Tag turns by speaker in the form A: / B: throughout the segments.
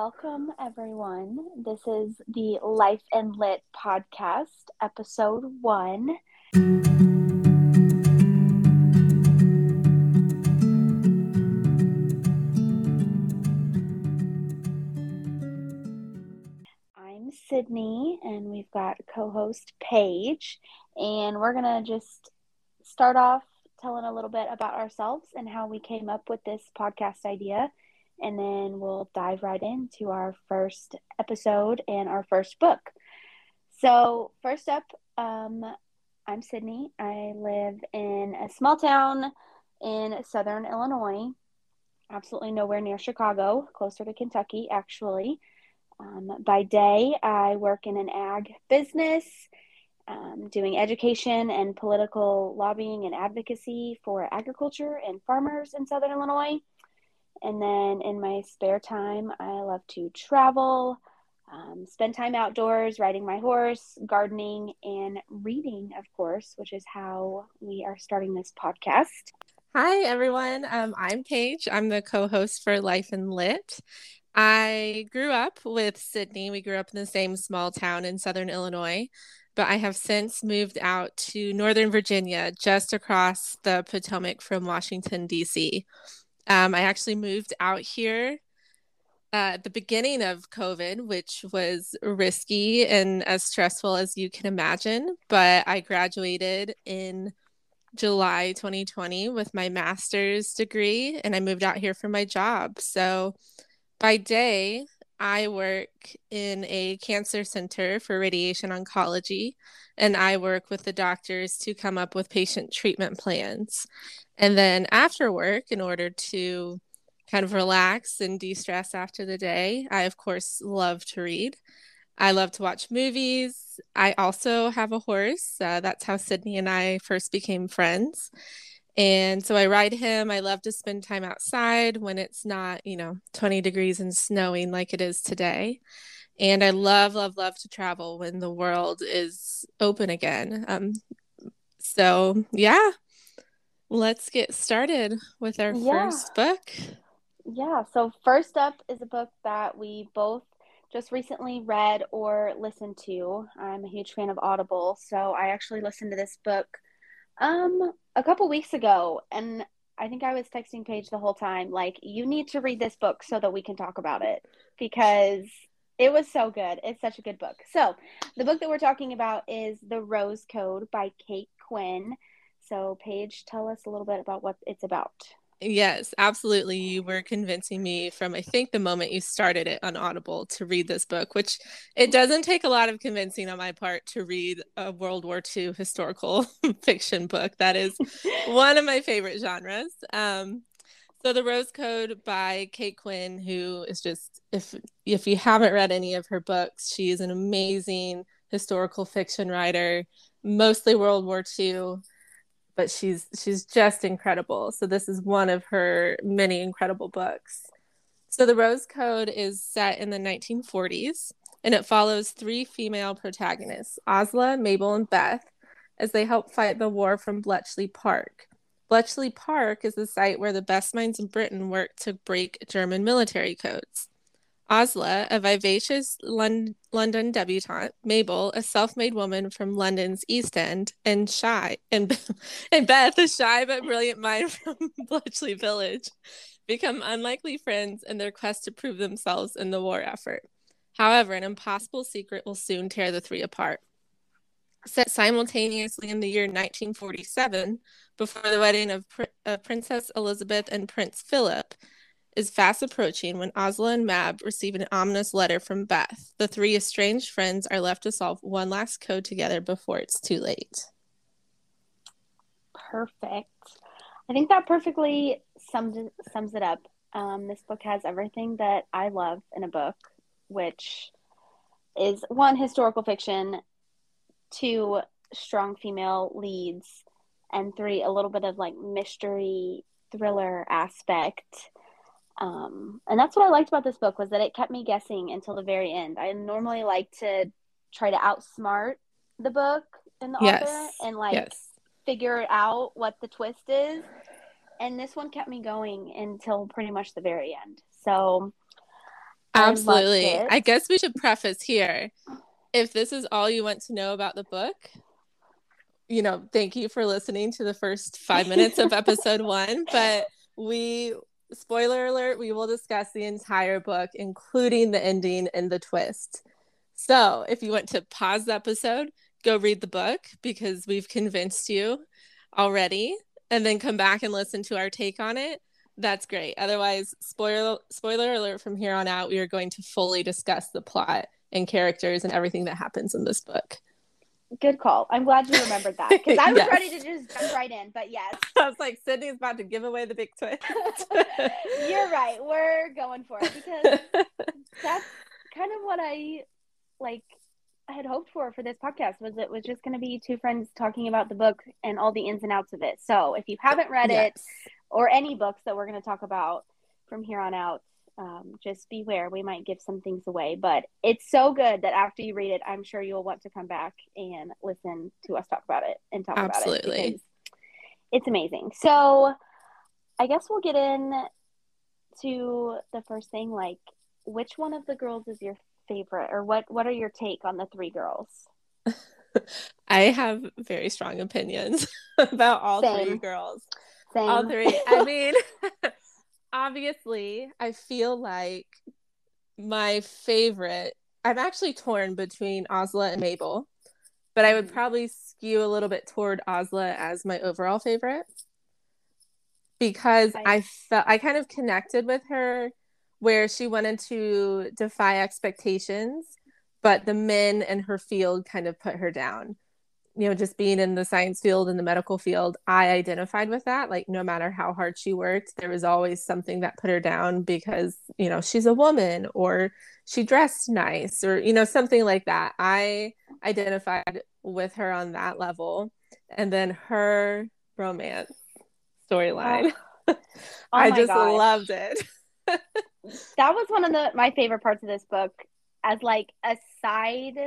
A: Welcome, everyone. This is the Life and Lit podcast, episode one. I'm Sydney, and we've got co host Paige, and we're going to just start off telling a little bit about ourselves and how we came up with this podcast idea and then we'll dive right into our first episode and our first book. So, first up, um, I'm Sydney. I live in a small town in southern Illinois, absolutely nowhere near Chicago, closer to Kentucky, actually. Um, by day, I work in an ag business, um, doing education and political lobbying and advocacy for agriculture and farmers in southern Illinois. And then in my spare time, I love to travel, um, spend time outdoors, riding my horse, gardening, and reading, of course, which is how we are starting this podcast.
B: Hi, everyone. Um, I'm Paige. I'm the co host for Life and Lit. I grew up with Sydney. We grew up in the same small town in Southern Illinois, but I have since moved out to Northern Virginia, just across the Potomac from Washington, D.C. Um, I actually moved out here uh, at the beginning of COVID, which was risky and as stressful as you can imagine. But I graduated in July 2020 with my master's degree, and I moved out here for my job. So by day, I work in a cancer center for radiation oncology, and I work with the doctors to come up with patient treatment plans. And then after work, in order to kind of relax and de stress after the day, I, of course, love to read. I love to watch movies. I also have a horse. Uh, that's how Sydney and I first became friends. And so I ride him. I love to spend time outside when it's not, you know, 20 degrees and snowing like it is today. And I love, love, love to travel when the world is open again. Um, so, yeah, let's get started with our yeah. first book.
A: Yeah. So, first up is a book that we both just recently read or listened to. I'm a huge fan of Audible. So, I actually listened to this book um a couple weeks ago and I think I was texting Paige the whole time like you need to read this book so that we can talk about it because it was so good. It's such a good book. So, the book that we're talking about is The Rose Code by Kate Quinn. So, Paige, tell us a little bit about what it's about.
B: Yes, absolutely. You were convincing me from, I think, the moment you started it on Audible to read this book, which it doesn't take a lot of convincing on my part to read a World War II historical fiction book. That is one of my favorite genres. Um, so, The Rose Code by Kate Quinn, who is just, if if you haven't read any of her books, she is an amazing historical fiction writer, mostly World War II but she's she's just incredible. So this is one of her many incredible books. So the Rose Code is set in the 1940s and it follows three female protagonists, Osla, Mabel, and Beth, as they help fight the war from Bletchley Park. Bletchley Park is the site where the best minds in Britain worked to break German military codes. Osla, a vivacious Lon- London debutante, Mabel, a self-made woman from London's East End, and shy and and Beth, a shy but brilliant mind from Bletchley Village, become unlikely friends in their quest to prove themselves in the war effort. However, an impossible secret will soon tear the three apart. Set simultaneously in the year 1947, before the wedding of Pr- uh, Princess Elizabeth and Prince Philip, is fast approaching when Osla and Mab receive an ominous letter from Beth. The three estranged friends are left to solve one last code together before it's too late.
A: Perfect. I think that perfectly sums it, sums it up. Um, this book has everything that I love in a book, which is one historical fiction, two strong female leads, and three a little bit of like mystery thriller aspect um, and that's what I liked about this book was that it kept me guessing until the very end. I normally like to try to outsmart the book and the yes. author and like yes. figure out what the twist is. And this one kept me going until pretty much the very end. So
B: Absolutely. I, I guess we should preface here. If this is all you want to know about the book, you know, thank you for listening to the first five minutes of episode one. But we, spoiler alert, we will discuss the entire book, including the ending and the twist. So if you want to pause the episode, go read the book because we've convinced you already, and then come back and listen to our take on it. That's great. Otherwise, spoiler spoiler alert from here on out, we are going to fully discuss the plot and characters and everything that happens in this book.
A: Good call. I'm glad you remembered that because I was yes. ready to just jump right in. But yes,
B: I was like, Sydney's about to give away the big twist.
A: You're right. We're going for it because that's kind of what I like. I had hoped for for this podcast was it was just going to be two friends talking about the book and all the ins and outs of it. So if you haven't read yes. it or any books that we're going to talk about from here on out, um, just beware. We might give some things away, but it's so good that after you read it, I'm sure you'll want to come back and listen to us talk about it and talk Absolutely. about it because it's amazing. So I guess we'll get in to the first thing. Like, which one of the girls is your favorite, or what? What are your take on the three girls?
B: I have very strong opinions about all Same. three girls. Same. All three. I mean obviously, I feel like my favorite, I'm actually torn between Osla and Mabel, but I would mm. probably skew a little bit toward Osla as my overall favorite because I, I felt I kind of connected with her where she wanted to defy expectations, but the men in her field kind of put her down you know, just being in the science field and the medical field, I identified with that. Like, no matter how hard she worked, there was always something that put her down because, you know, she's a woman or she dressed nice or, you know, something like that. I identified with her on that level. And then her romance storyline, oh. oh I just gosh. loved it.
A: that was one of the my favorite parts of this book as like a side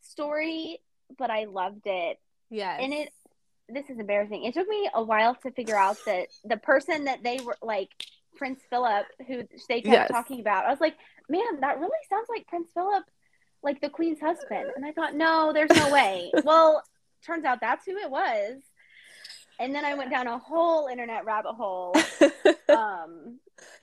A: story but I loved it.
B: Yeah.
A: And it this is embarrassing. It took me a while to figure out that the person that they were like Prince Philip, who they kept yes. talking about, I was like, man, that really sounds like Prince Philip, like the Queen's husband. And I thought, no, there's no way. well, turns out that's who it was. And then I went down a whole internet rabbit hole. um,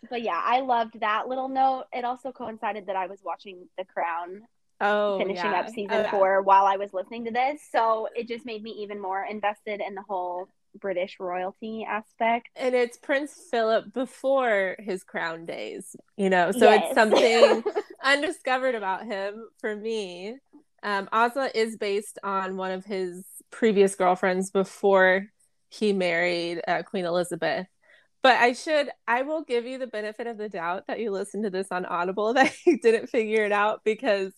A: but yeah, I loved that little note. It also coincided that I was watching The Crown
B: oh,
A: finishing
B: yeah.
A: up season oh, four yeah. while I was listening to this. So it just made me even more invested in the whole British royalty aspect.
B: And it's Prince Philip before his crown days, you know, so yes. it's something undiscovered about him for me. Um, Osla is based on one of his previous girlfriends before he married uh, Queen Elizabeth. But I should, I will give you the benefit of the doubt that you listened to this on Audible that you didn't figure it out because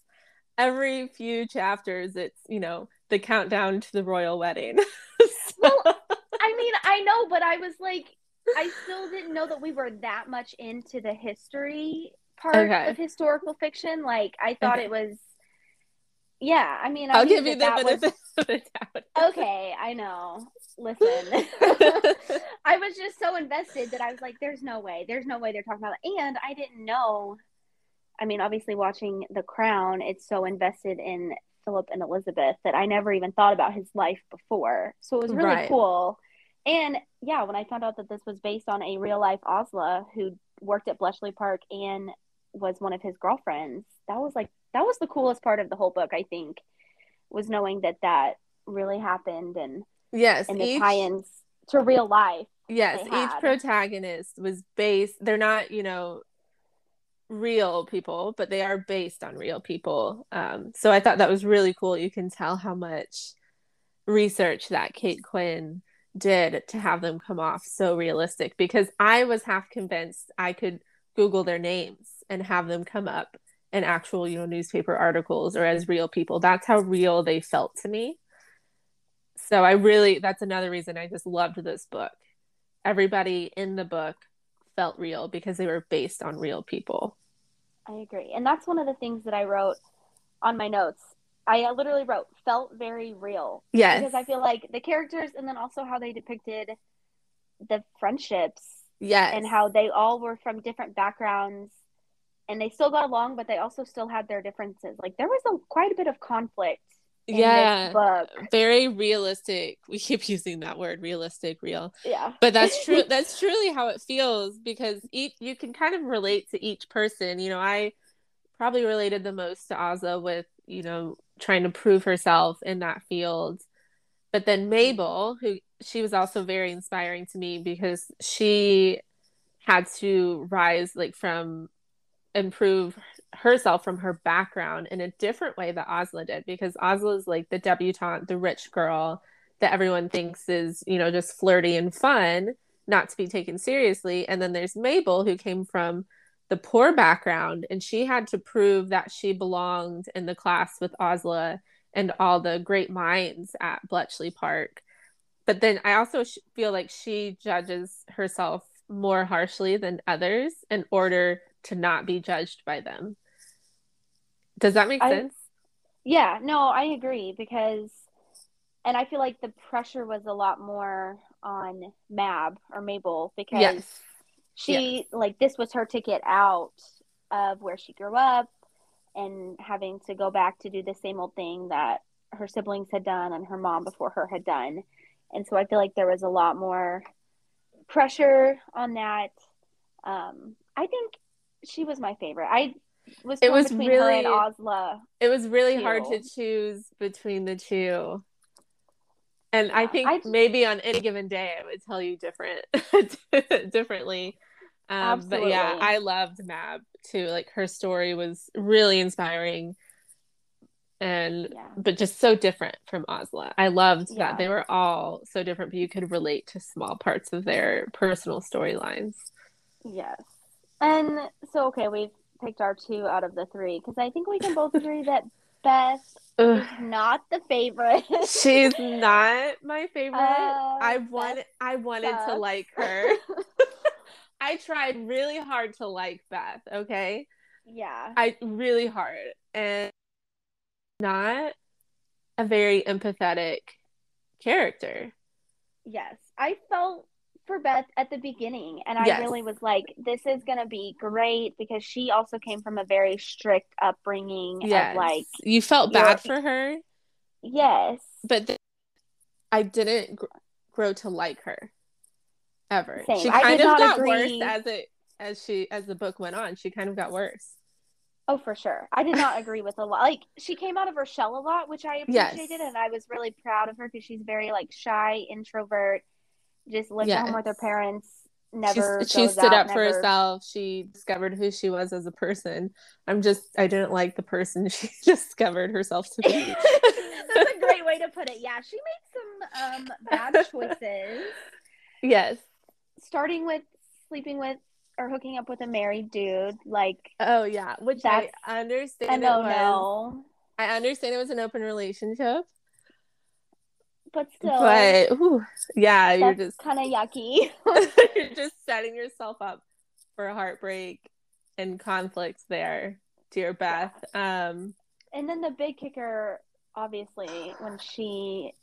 B: every few chapters it's you know the countdown to the royal wedding
A: so. well i mean i know but i was like i still didn't know that we were that much into the history part okay. of historical fiction like i thought okay. it was yeah i mean I
B: will give you the benefit was... of the
A: doubt okay i know listen i was just so invested that i was like there's no way there's no way they're talking about it and i didn't know I mean, obviously, watching The Crown, it's so invested in Philip and Elizabeth that I never even thought about his life before. So it was really right. cool. And yeah, when I found out that this was based on a real life Osla who worked at Bletchley Park and was one of his girlfriends, that was like, that was the coolest part of the whole book, I think, was knowing that that really happened and,
B: yes,
A: and the each, tie ins to real life.
B: Yes, each protagonist was based, they're not, you know, real people, but they are based on real people. Um, so I thought that was really cool. You can tell how much research that Kate Quinn did to have them come off so realistic because I was half convinced I could Google their names and have them come up in actual, you know, newspaper articles or as real people. That's how real they felt to me. So I really, that's another reason I just loved this book. Everybody in the book felt real because they were based on real people.
A: I agree. And that's one of the things that I wrote on my notes. I uh, literally wrote felt very real.
B: Yes.
A: Because I feel like the characters and then also how they depicted the friendships.
B: Yes.
A: And how they all were from different backgrounds and they still got along, but they also still had their differences. Like there was a quite a bit of conflict.
B: Yeah, very realistic. We keep using that word, realistic, real.
A: Yeah,
B: but that's true. that's truly how it feels because each you can kind of relate to each person. You know, I probably related the most to Osla with you know trying to prove herself in that field, but then Mabel, who she was also very inspiring to me because she had to rise like from improve herself from her background in a different way that Osla did because Osla is like the debutante, the rich girl that everyone thinks is, you know, just flirty and fun, not to be taken seriously. And then there's Mabel who came from the poor background and she had to prove that she belonged in the class with Osla and all the great minds at Bletchley Park. But then I also feel like she judges herself more harshly than others in order to not be judged by them. Does that make I, sense?
A: Yeah, no, I agree because and I feel like the pressure was a lot more on Mab or Mabel because yes. she yes. like this was her ticket out of where she grew up and having to go back to do the same old thing that her siblings had done and her mom before her had done. And so I feel like there was a lot more pressure on that. Um, I think she was my favorite. I was it was really, and
B: It was really too. hard to choose between the two. And yeah, I think I maybe on any given day I would tell you different differently. Um, but yeah, I loved Mab too. Like her story was really inspiring and yeah. but just so different from Osla. I loved yeah. that they were all so different, but you could relate to small parts of their personal storylines.
A: Yes. And so, okay, we've picked our two out of the three because I think we can both agree that Beth Ugh. is not the favorite.
B: She's not my favorite. Uh, I wanted, I wanted to like her. I tried really hard to like Beth. Okay.
A: Yeah.
B: I really hard and not a very empathetic character.
A: Yes. I felt for Beth at the beginning, and I yes. really was like, "This is gonna be great" because she also came from a very strict upbringing. Yes, like
B: you felt bad for her.
A: Yes,
B: but th- I didn't gr- grow to like her ever.
A: Same.
B: She kind of got agree. worse as it as she as the book went on. She kind of got worse.
A: Oh, for sure. I did not agree with a lot. Like she came out of her shell a lot, which I appreciated, yes. and I was really proud of her because she's very like shy, introvert just lived yes. at home with her parents never
B: She's, she stood out, up never... for herself. She discovered who she was as a person. I'm just i didn't like the person she discovered herself to be.
A: That's a great way to put it. Yeah she made some um bad choices.
B: Yes.
A: Starting with sleeping with or hooking up with a married dude like
B: oh yeah which i understand
A: was, no.
B: i understand it was an open relationship
A: but still.
B: But ooh, yeah, you're just
A: kind of yucky.
B: you're just setting yourself up for a heartbreak and conflicts there, dear Beth. Yeah. Um,
A: and then the big kicker, obviously, when she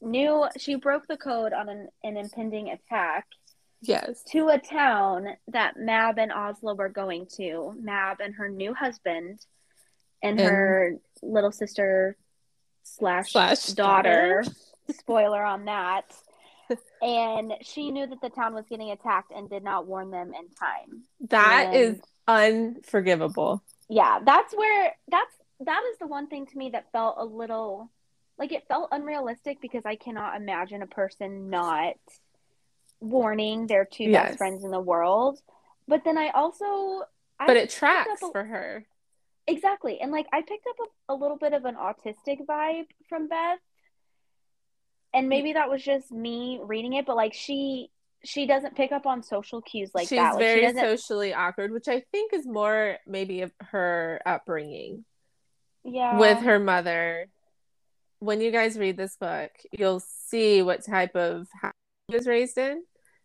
A: knew she broke the code on an, an impending attack.
B: Yes.
A: To a town that Mab and Osla were going to. Mab and her new husband and, and her little sister slash, slash daughter. daughter spoiler on that. and she knew that the town was getting attacked and did not warn them in time.
B: That
A: and,
B: is unforgivable.
A: Yeah, that's where that's that is the one thing to me that felt a little like it felt unrealistic because I cannot imagine a person not warning their two yes. best friends in the world. But then I also
B: But I it tracks a, for her.
A: Exactly. And like I picked up a, a little bit of an autistic vibe from Beth and maybe that was just me reading it, but like she she doesn't pick up on social cues like
B: She's
A: that. Like,
B: very
A: she
B: socially awkward, which I think is more maybe of her upbringing.
A: Yeah.
B: With her mother. When you guys read this book, you'll see what type of house she was raised in.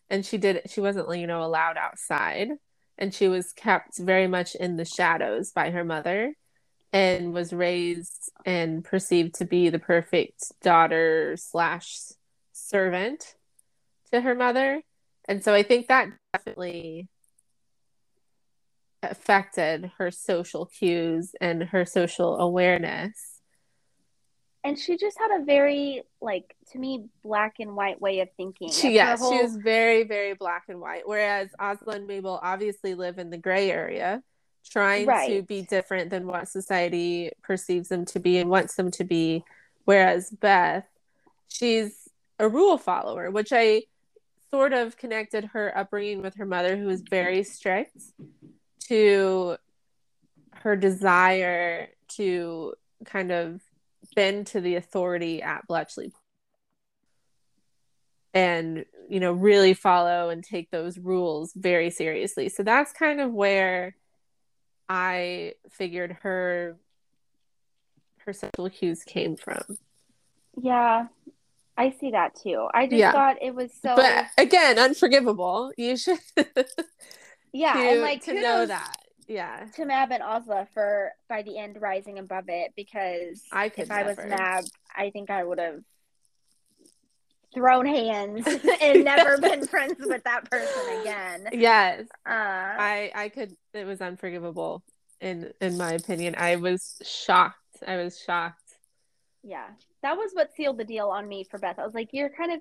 B: And she did she wasn't, you know, allowed outside. And she was kept very much in the shadows by her mother and was raised and perceived to be the perfect daughter slash servant to her mother and so i think that definitely affected her social cues and her social awareness.
A: And she just had a very, like, to me, black and white way of thinking.
B: She, yes, whole... she was very, very black and white. Whereas Osla and Mabel obviously live in the gray area, trying right. to be different than what society perceives them to be and wants them to be. Whereas Beth, she's a rule follower, which I sort of connected her upbringing with her mother, who was very strict, to her desire to kind of bend to the authority at Bletchley and you know really follow and take those rules very seriously so that's kind of where i figured her her social cues came from.
A: Yeah i see that too. I just yeah. thought it was so
B: but again unforgivable. You should
A: yeah
B: to,
A: and like
B: to know that. Yeah.
A: to Mab and Osla for by the end rising above it because
B: I
A: if
B: never.
A: I was Mab, I think I would have thrown hands and never been friends with that person again.
B: Yes.
A: Uh,
B: I I could it was unforgivable in in my opinion. I was shocked. I was shocked.
A: Yeah. That was what sealed the deal on me for Beth. I was like, you're kind of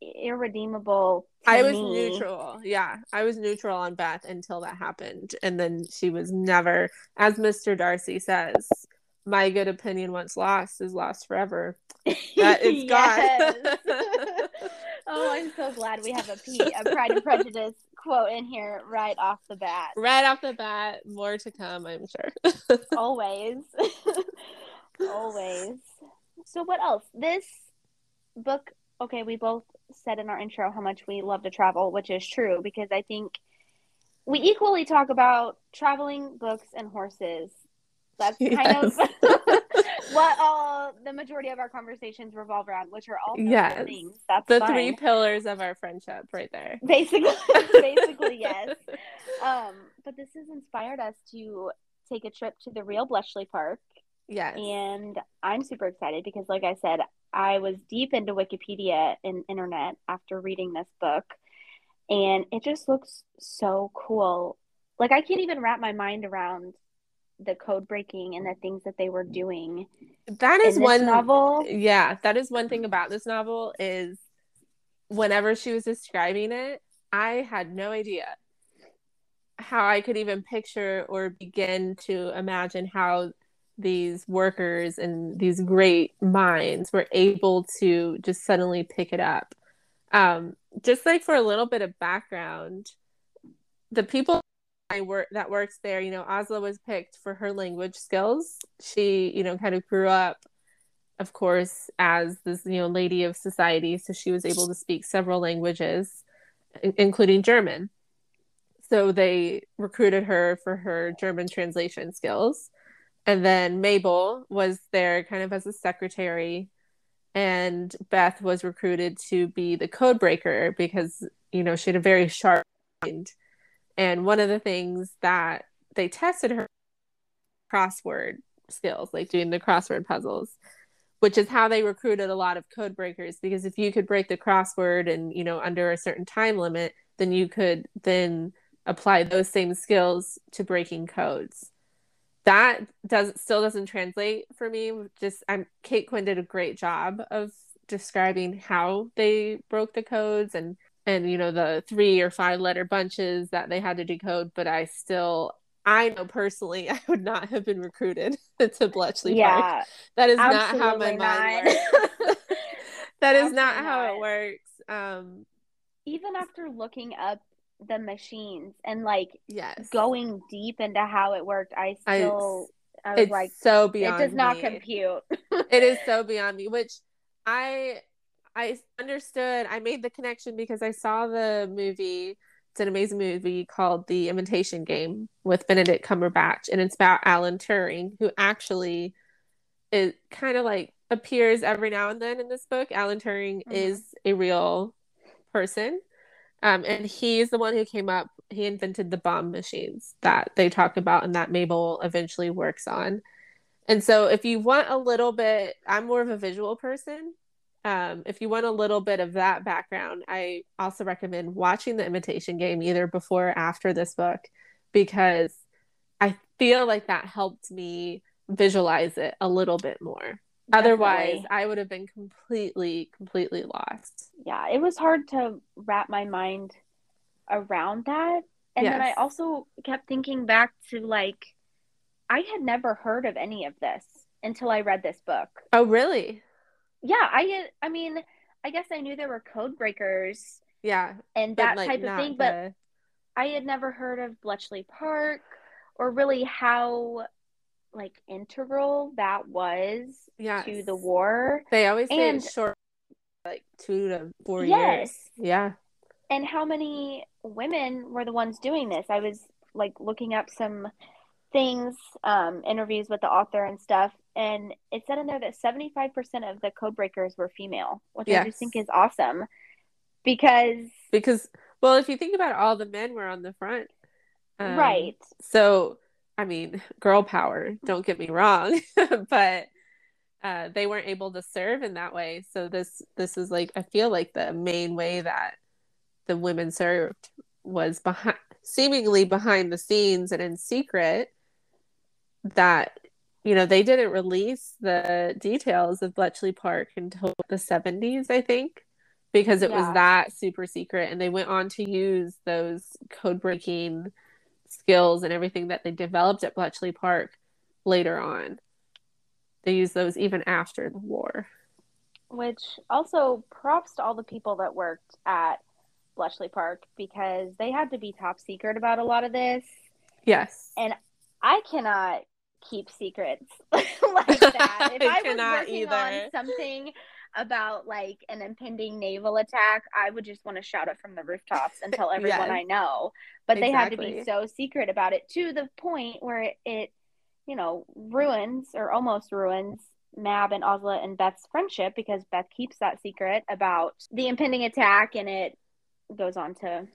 A: irredeemable.
B: I was
A: me.
B: neutral. Yeah, I was neutral on Beth until that happened, and then she was never, as Mister Darcy says, "My good opinion once lost is lost forever." That is
A: God. oh, I'm so glad we have a, P- a Pride and Prejudice quote in here right off the bat.
B: Right off the bat, more to come, I'm sure.
A: Always. Always. So, what else? This book okay, we both said in our intro how much we love to travel, which is true because I think we equally talk about traveling, books, and horses. That's kind yes. of what all the majority of our conversations revolve around, which are all yes. things. That's
B: the
A: fun.
B: three pillars of our friendship, right there.
A: Basically, basically, yes. Um, but this has inspired us to take a trip to the real Bletchley Park.
B: Yes.
A: And I'm super excited because, like I said, I was deep into Wikipedia and internet after reading this book, and it just looks so cool. Like I can't even wrap my mind around the code breaking and the things that they were doing.
B: That is one
A: novel.
B: Yeah, that is one thing about this novel is whenever she was describing it, I had no idea how I could even picture or begin to imagine how these workers and these great minds were able to just suddenly pick it up. Um, just like for a little bit of background, the people I work that works there, you know, Osla was picked for her language skills. She, you know, kind of grew up, of course, as this, you know, lady of society, so she was able to speak several languages, including German. So they recruited her for her German translation skills and then Mabel was there kind of as a secretary and Beth was recruited to be the code breaker because you know she had a very sharp mind and one of the things that they tested her crossword skills like doing the crossword puzzles which is how they recruited a lot of code breakers because if you could break the crossword and you know under a certain time limit then you could then apply those same skills to breaking codes that does still doesn't translate for me. Just I'm Kate Quinn did a great job of describing how they broke the codes and and you know the three or five letter bunches that they had to decode but i still i know personally i would not have been recruited to bletchley yeah, park. That is not how my mind works. That is not how not. it works. Um
A: even after looking up the machines and like
B: yes.
A: going deep into how it worked i still I, I was
B: it's
A: like
B: so beyond
A: it does not
B: me.
A: compute.
B: It is so beyond me which i i understood i made the connection because i saw the movie it's an amazing movie called the imitation game with benedict cumberbatch and it's about alan turing who actually is kind of like appears every now and then in this book alan turing mm-hmm. is a real person um, and he's the one who came up, he invented the bombe machines that they talk about and that Mabel eventually works on. And so, if you want a little bit, I'm more of a visual person. Um, if you want a little bit of that background, I also recommend watching The Imitation Game either before or after this book because I feel like that helped me visualize it a little bit more. Definitely. Otherwise, I would have been completely, completely lost.
A: Yeah, it was hard to wrap my mind around that. And yes. then I also kept thinking back to like, I had never heard of any of this until I read this book.
B: Oh, really?
A: Yeah, I I mean, I guess I knew there were code breakers.
B: Yeah.
A: And that like, type of thing, the... but I had never heard of Bletchley Park or really how like integral that was yes. to the war.
B: They always say and, short like 2 to 4 yes. years. Yeah.
A: And how many women were the ones doing this? I was like looking up some things, um, interviews with the author and stuff, and it said in there that 75% of the code breakers were female, which yes. I just think is awesome because
B: because well, if you think about it, all the men were on the front,
A: um, right?
B: So I mean, girl power. Don't get me wrong, but uh, they weren't able to serve in that way. So this this is like I feel like the main way that the women served was behind seemingly behind the scenes and in secret that you know they didn't release the details of Bletchley Park until the 70s I think because it yeah. was that super secret and they went on to use those code breaking skills and everything that they developed at Bletchley Park later on they used those even after the war
A: which also props to all the people that worked at Bletchley Park because they had to be top secret about a lot of this.
B: Yes.
A: And I cannot keep secrets like that. If I, I was working either. on something about like an impending naval attack, I would just want to shout it from the rooftops and tell everyone yes. I know. But exactly. they had to be so secret about it to the point where it, it you know, ruins or almost ruins Mab and Osla and Beth's friendship because Beth keeps that secret about the impending attack and it goes on to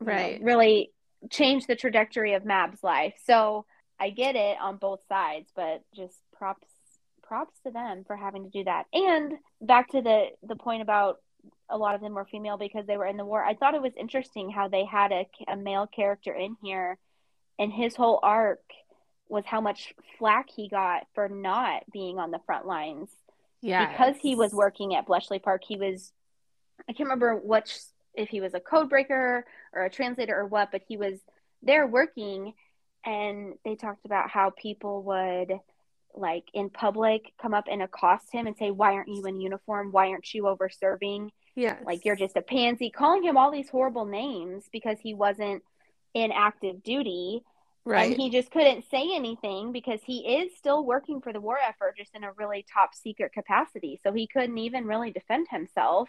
B: right
A: know, really change the trajectory of Mab's life. So I get it on both sides, but just props props to them for having to do that. And back to the the point about a lot of them were female because they were in the war. I thought it was interesting how they had a, a male character in here, and his whole arc was how much flack he got for not being on the front lines.
B: Yeah,
A: because he was working at Bletchley Park. He was I can't remember which if he was a code breaker or a translator or what, but he was there working and they talked about how people would like in public come up and accost him and say, Why aren't you in uniform? Why aren't you over serving?
B: Yeah.
A: Like you're just a pansy, calling him all these horrible names because he wasn't in active duty.
B: Right.
A: And he just couldn't say anything because he is still working for the war effort, just in a really top secret capacity. So he couldn't even really defend himself.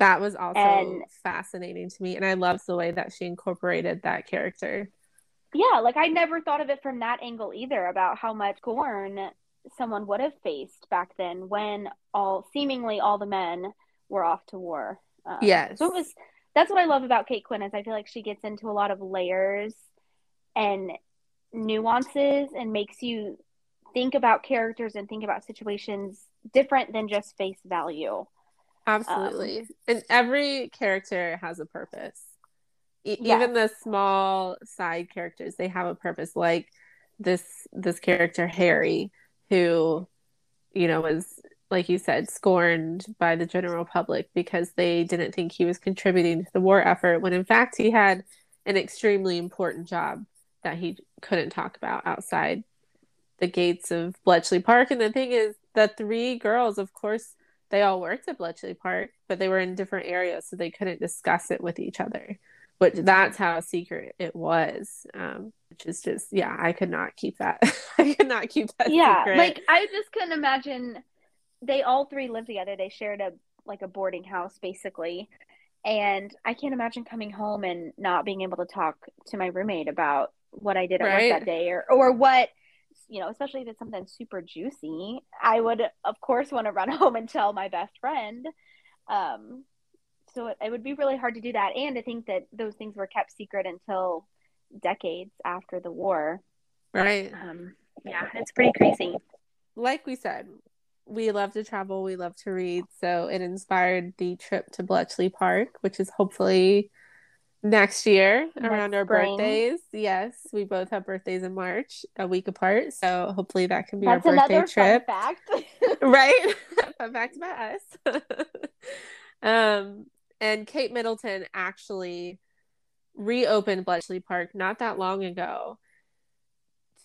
B: That was also and, fascinating to me. And I love the way that she incorporated that character.
A: Yeah, like I never thought of it from that angle either about how much scorn someone would have faced back then when all seemingly all the men were off to war.
B: Um, yes.
A: So it was that's what I love about Kate Quinn is I feel like she gets into a lot of layers and nuances and makes you think about characters and think about situations different than just face value.
B: Absolutely. Um, and every character has a purpose. Yes. Even the small side characters, they have a purpose. Like this this character Harry, who, you know, was like you said, scorned by the general public because they didn't think he was contributing to the war effort when in fact he had an extremely important job that he couldn't talk about outside the gates of Bletchley Park. And the thing is, the three girls, of course, they all worked at Bletchley Park, but they were in different areas, so they couldn't discuss it with each other. But that's how secret it was. Um, which is just yeah, I could not keep that. I could not keep that. Yeah, secret.
A: like I just couldn't imagine. They all three lived together. They shared a like a boarding house basically, and I can't imagine coming home and not being able to talk to my roommate about what I did at right. work that day or or what you know, especially if it's something super juicy, I would of course want to run home and tell my best friend. Um, so it, it would be really hard to do that, and I think that those things were kept secret until decades after the war.
B: Right.
A: Um, yeah, it's pretty crazy.
B: Like we said, we love to travel, we love to read, so it inspired the trip to Bletchley Park, which is hopefully next year
A: Next
B: around our
A: spring.
B: birthdays. Yes, we both have birthdays in March, a week apart. So hopefully that can be
A: That's
B: our birthday
A: another
B: trip.
A: fun fact.
B: right? Fun fact about us. um, and Kate Middleton actually reopened Bletchley Park not that long ago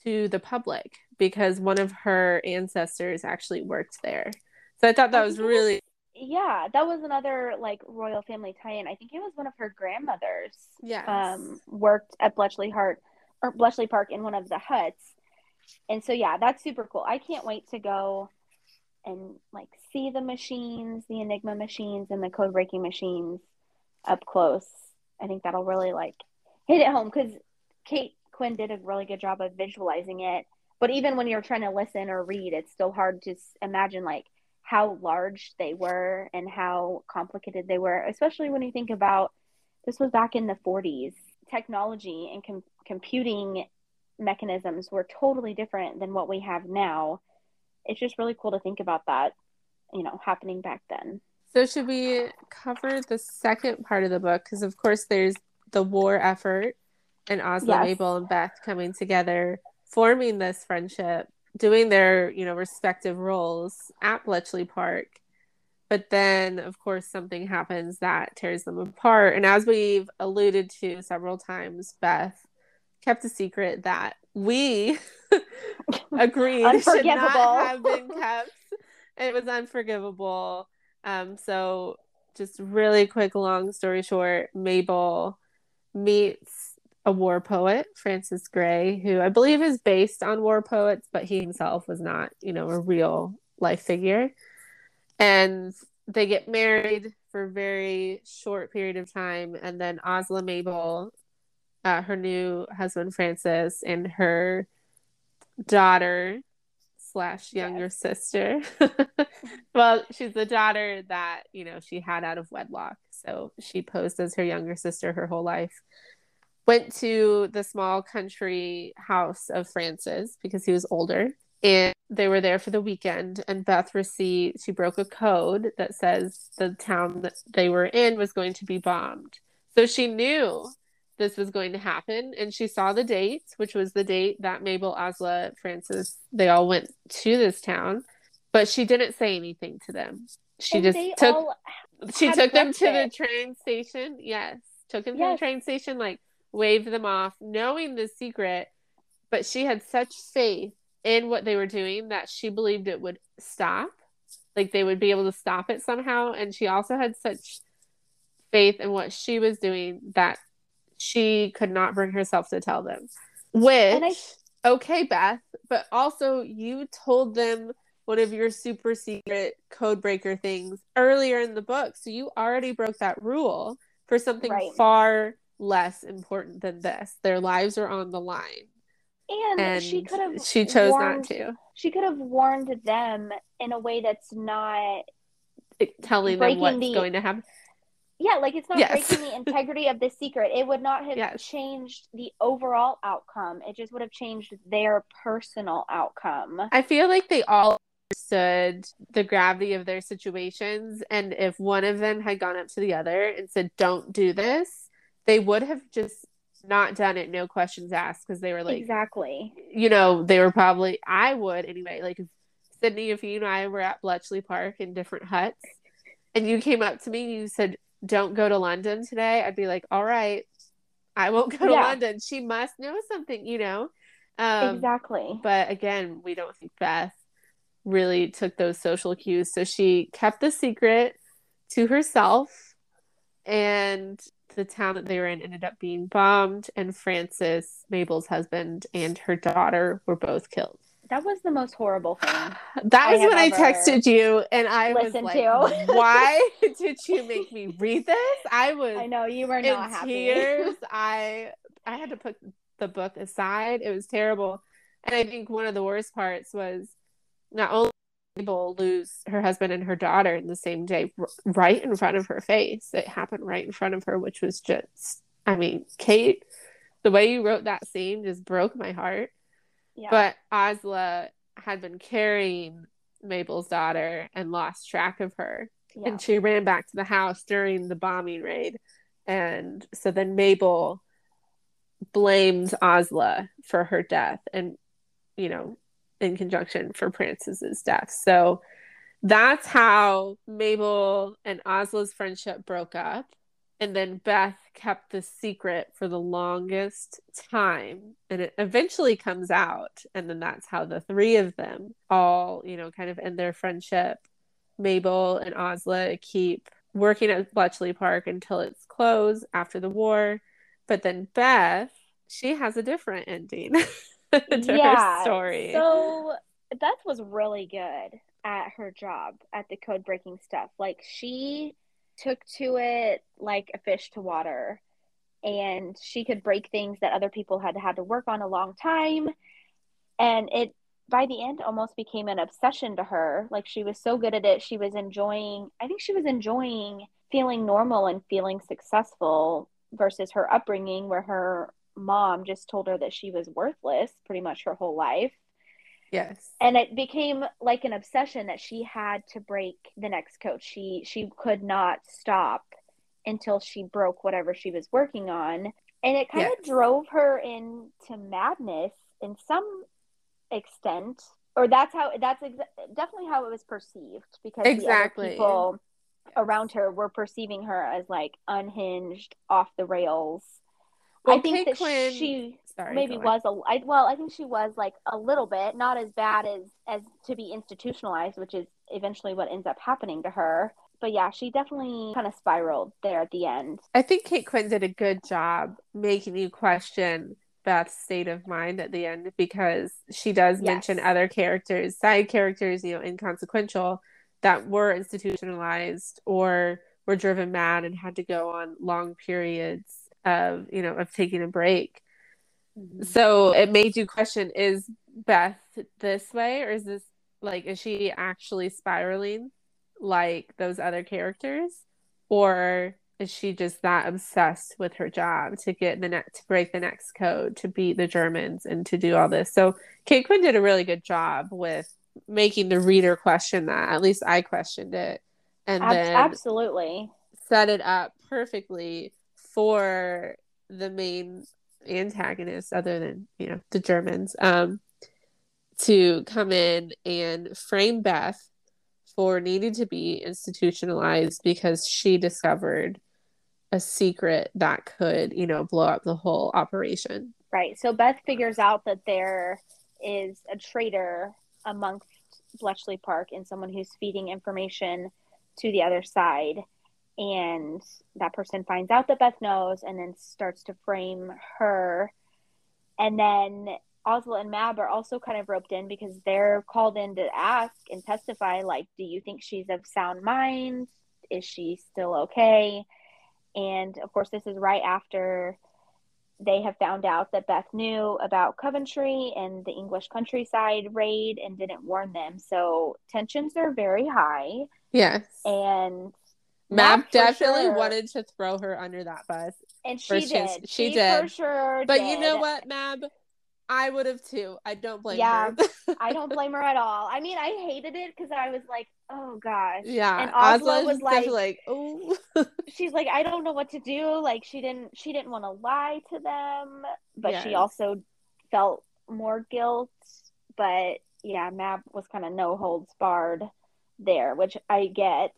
B: to the public because one of her ancestors actually worked there. So I thought that was
A: think it was-
B: really
A: yeah, that was another like royal family tie-in. I think it was one of her grandmothers.
B: yes.
A: um, worked at Bletchley Hart or Bletchley Park in one of the huts. And so yeah, that's super cool. I can't wait to go and like see the machines, the Enigma machines and the code breaking machines up close. I think that'll really like hit it home because Kate Quinn did a really good job of visualizing it. But even when you're trying to listen or read, it's still hard to imagine like how large they were and how complicated they were, especially when you think about this was back in the 40s. Technology and com- computing mechanisms were totally different than what we have now. It's just really cool to think about that, you know, happening back then.
B: So should we cover the second part of the book? Because of course there's the war effort and Osla,
A: Yes.
B: Mabel, and Beth coming together, forming this friendship, doing their, you know, respective roles at Bletchley Park. But then, of course, something happens that tears them apart. And as we've alluded to several times, Beth kept a secret that we agreed should not have been kept. It was unforgivable. Um, so just really quick, long story short, Mabel meets a war poet, Francis Gray, who I believe is based on war poets, but he himself was not, you know, a real life figure. And they get married for a very short period of time, and then Osla Mabel, uh, her new husband Francis, and her daughter slash younger sister. well, she's the daughter that, you know, she had out of wedlock. So she posed as her younger sister her whole life. Went to the small country house of Francis because he was older. And they were there for the weekend. And Beth received, she broke a code that says the town that they were in was going to be bombed. So she knew this was going to happen. And she saw the date which was the date that mabel osla francis they all went to this town but she didn't say anything to them. She
A: And
B: just took she took them to the train station. Yes took them to the train station like waved them off knowing the secret but she had such faith in what they were doing that she believed it would stop like they would be able to stop it somehow. And she also had such faith in what she was doing that she could not bring herself to tell them. Which,
A: I-
B: okay, Beth, but also you told them one of your super secret code breaker things earlier in the book. So you already broke that rule for something
A: Right.
B: far less important than this. Their lives are on the line.
A: and,
B: And
A: she could have
B: she chose
A: warned,
B: not to.
A: She could have warned them in a way that's not
B: Telling them what's
A: the-
B: going to happen.
A: Yeah, like it's not
B: Yes.
A: breaking the integrity of the secret. It would not have
B: Yes.
A: changed the overall outcome. It just would have changed their personal outcome.
B: I feel like they all understood the gravity of their situations. And if one of them had gone up to the other and said, Don't do this, they would have just not done it, no questions asked, because they were like,
A: exactly.
B: you know, they were probably, I would anyway. Like, if Sydney, if you and I were at Bletchley Park in different huts and you came up to me and you said, Don't go to London today, I'd be like, All right, I won't go to
A: Yeah.
B: London. She must know something, you know? Um,
A: exactly.
B: but again, we don't think Beth really took those social cues. So she kept the secret to herself, and the town that they were in ended up being bombed. And Francis, Mabel's husband, and her daughter were both killed.
A: That was the most horrible thing.
B: That was when I texted you, and I was like,
A: to.
B: "Why did you make me read this?" I was
A: I know you were
B: in
A: not happy.
B: tears. I I had to put the book aside. It was terrible. And I think one of the worst parts was not only did Mabel lose her husband and her daughter in the same day, r- right in front of her face. It happened right in front of her, which was just, I mean, Kate, the way you wrote that scene just broke my heart.
A: Yeah.
B: But Osla had been carrying Mabel's daughter and lost track of her
A: yeah.
B: and she ran back to the house during the bombing raid and so then Mabel blames Osla for her death and you know in conjunction for Francis's death. So that's how Mabel and Osla's friendship broke up. And then Beth kept the secret for the longest time. And it eventually comes out. And then that's how the three of them all, you know, kind of end their friendship. Mabel and Osla keep working at Bletchley Park until it's closed after the war. But then Beth, she has a different ending to yeah, her story.
A: So Beth was really good at her job at the code breaking stuff. Like she took to it like a fish to water. And she could break things that other people had had to work on a long time. And it by the end almost became an obsession to her. Like she was so good at it. She was enjoying i think she was enjoying feeling normal and feeling successful versus her upbringing where her mom just told her that she was worthless pretty much her whole life
B: yes.
A: And it became like an obsession that she had to break the next coach. She she could not stop until she broke whatever she was working on. And it kind yes. of drove her into madness in some extent or that's how that's exa- definitely how it was perceived because exactly. people around her were perceiving her as like unhinged off the rails well, I think that Quinn, she sorry, maybe was a I, well. I think she was like a little bit, not as bad as as to be institutionalized, which is eventually what ends up happening to her. But yeah, she definitely kind of spiraled there at the end.
B: I think Kate Quinn did a good job making you question Beth's state of mind at the end because she does yes. mention other characters, side characters, you know, inconsequential that were institutionalized or were driven mad and had to go on long periods of you know of taking a break. Mm-hmm. so it made you question is beth this way or is this like is she actually spiraling like those other characters? Or is she just that obsessed with her job to get the net to break the next code to beat the germans and to do all this? So kate quinn did a really good job with making the reader question that. At least i questioned it. And Ab- then
A: absolutely.
B: set it up perfectly for the main antagonists other than you know the germans um to come in and frame beth for needing to be institutionalized because she discovered a secret that could you know blow up the whole operation.
A: Right. So beth figures out that there is a traitor amongst bletchley park and someone who's feeding information to the other side and that person finds out that Beth knows and then starts to frame her. And then Osla and Mab are also kind of roped in because they're called in to ask and testify like, do you think she's of sound mind? Is she still okay? And of course, this is right after they have found out that Beth knew about Coventry and the English countryside raid and didn't warn them. So tensions are very high.
B: Yes.
A: And
B: Mab definitely sure. wanted to throw her under that bus.
A: And she did.
B: She, she, did.
A: For sure.
B: But
A: did.
B: you know what, Mab? I would have too. I don't blame yeah,
A: her. I don't blame her at all. I mean, I hated it because I was like, oh gosh.
B: Yeah.
A: And Osla was like,
B: like, oh.
A: she's like, I don't know what to do. Like, she didn't, she didn't want to lie to them, but yes. she also felt more guilt. But yeah, Mab was kind of no holds barred there, which I get.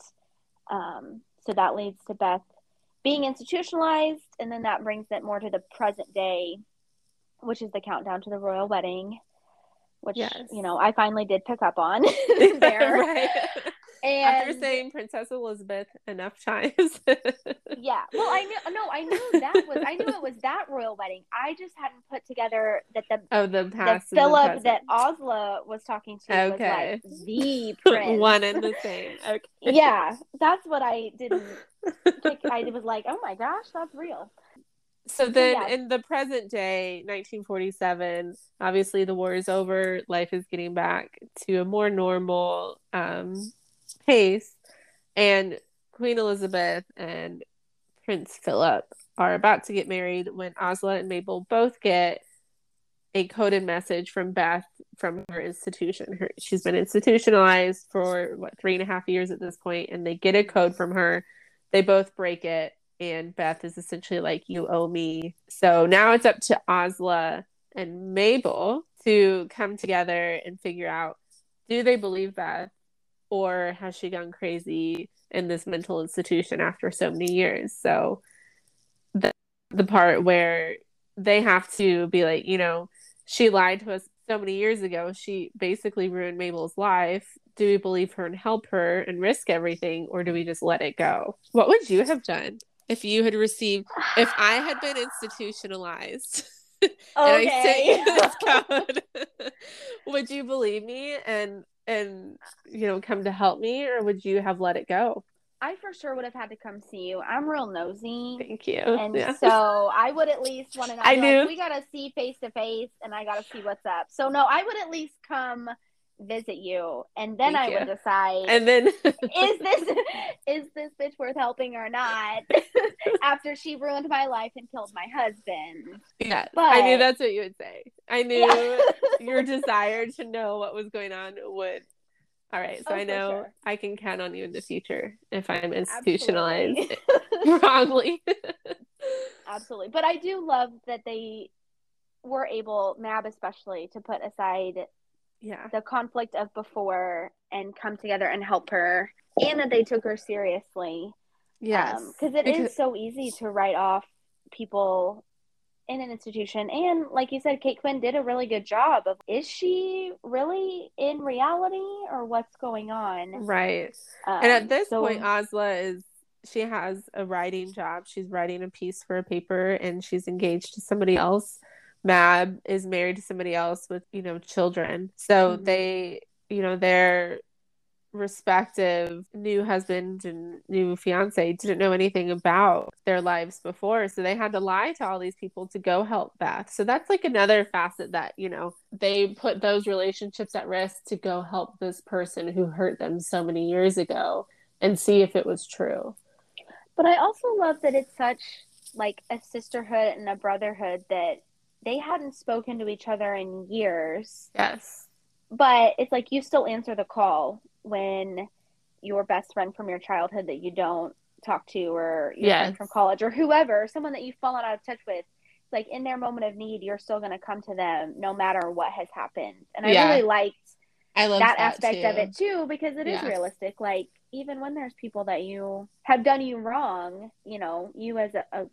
A: Um, so that leads to Beth being institutionalized, and then that brings it more to the present day, which is the countdown to the royal wedding, which yes. you know I finally did pick up on there.
B: And after saying Princess Elizabeth enough times.
A: yeah. Well, I knew no, I knew that was I knew it was that royal wedding. I just hadn't put together that the
B: oh the past
A: that Philip that Osla was talking to okay. was like the prince.
B: One and the same. Okay.
A: yeah. That's what I didn't pick. I was like, oh my gosh, that's real.
B: So then yeah. in the present day, 1947, obviously the war is over, life is getting back to a more normal um pace. And Queen Elizabeth and Prince Philip are about to get married when Osla and Mabel both get a coded message from Beth from her institution. Her, she's been institutionalized for what three and a half years at this point, and they get a code from her. They both break it, and Beth is essentially like, You owe me. So now it's up to Osla and Mabel to come together and figure out do they believe Beth or has she gone crazy in this mental institution after so many years? So the the part where they have to be like, you know, she lied to us so many years ago. She basically ruined Mabel's life. Do we believe her and help her and risk everything, or do we just let it go? What would you have done if you had received, if I had been institutionalized? and I sent you this code, would you believe me and and you know come to help me, or would you have let it go?
A: I for sure would have had to come see you. I'm real nosy.
B: Thank you.
A: And
B: Yeah.
A: so I would at least want to know.
B: I
A: like,
B: knew.
A: we gotta see face to face, and I gotta see what's up. So no, I would at least come visit you, and then
B: Thank
A: I would decide
B: and then
A: is this is this bitch worth helping or not? After she ruined my life and killed my husband.
B: yeah,
A: But-
B: I knew that's what you would say. I knew
A: Yeah.
B: your desire to know what was going on would. All right, so
A: Oh,
B: I know
A: sure.
B: I can count on you in the future if I'm institutionalized wrongly.
A: Absolutely. But I do love that they were able, Mab especially, to put aside
B: yeah,
A: the conflict of before and come together and help her, and that they took her seriously.
B: yes,
A: Because it is so easy to write off people in an institution. And like you said, Kate Quinn did a really good job of is she really in reality or what's going on?
B: right.
A: Um,
B: and at this
A: so-
B: point, Osla is she has a writing job. She's writing a piece for a paper, and she's engaged to somebody else. Mab is married to somebody else with you know children. So
A: Mhm.
B: they you know their respective new husband and new fiance didn't know anything about their lives before so they had to lie to all these people to go help beth so that's like another facet that you know they put those relationships at risk to go help this person who hurt them so many years ago and see if it was true
A: But I also love that it's such like a sisterhood and a brotherhood that they hadn't spoken to each other in years.
B: yes
A: But it's like you still answer the call when your best friend from your childhood that you don't talk to or your
B: Yes.
A: friend from college or whoever, someone that you've fallen out of touch with, it's like in their moment of need, you're still going to come to them no matter what has happened. And I
B: Yeah.
A: really liked
B: i love
A: that, aspect of it too because it is
B: Yeah.
A: realistic like even when there's people that you have done you wrong you know you as a, a,